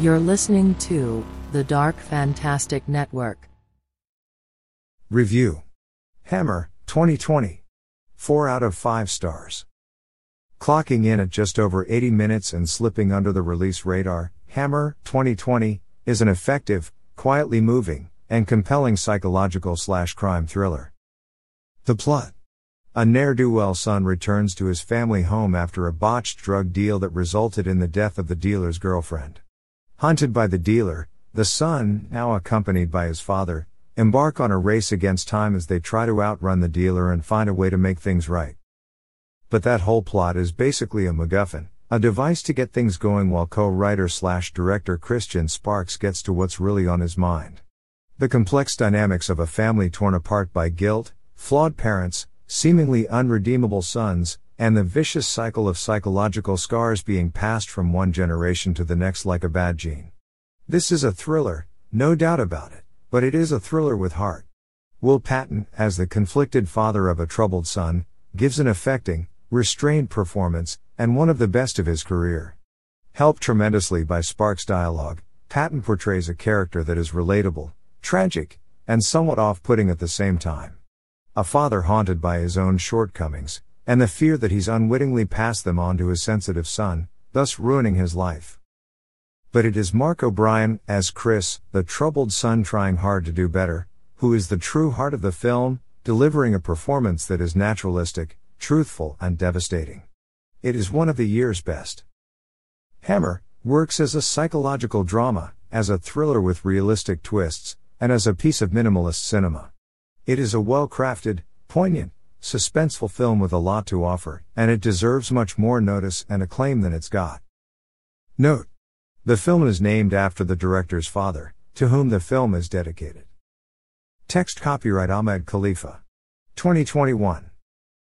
You're listening to the Dark Fantastic Network. Review Hammer, 2020. 4 out of 5 stars. Clocking in at just over 80 minutes and slipping under the release radar, Hammer, 2020, is an effective, quietly moving, and compelling psychological slash crime thriller. The plot A ne'er do well son returns to his family home after a botched drug deal that resulted in the death of the dealer's girlfriend. Hunted by the dealer, the son, now accompanied by his father, embark on a race against time as they try to outrun the dealer and find a way to make things right. But that whole plot is basically a MacGuffin, a device to get things going while co-writer slash director Christian Sparks gets to what's really on his mind. The complex dynamics of a family torn apart by guilt, flawed parents, seemingly unredeemable sons, and the vicious cycle of psychological scars being passed from one generation to the next like a bad gene. This is a thriller, no doubt about it, but it is a thriller with heart. Will Patton, as the conflicted father of a troubled son, gives an affecting, restrained performance, and one of the best of his career. Helped tremendously by Sparks' dialogue, Patton portrays a character that is relatable, tragic, and somewhat off putting at the same time. A father haunted by his own shortcomings, and the fear that he's unwittingly passed them on to his sensitive son, thus ruining his life. But it is Mark O'Brien, as Chris, the troubled son trying hard to do better, who is the true heart of the film, delivering a performance that is naturalistic, truthful, and devastating. It is one of the year's best. Hammer works as a psychological drama, as a thriller with realistic twists, and as a piece of minimalist cinema. It is a well crafted, poignant, suspenseful film with a lot to offer, and it deserves much more notice and acclaim than it's got. Note. The film is named after the director's father, to whom the film is dedicated. Text copyright Ahmed Khalifa. 2021.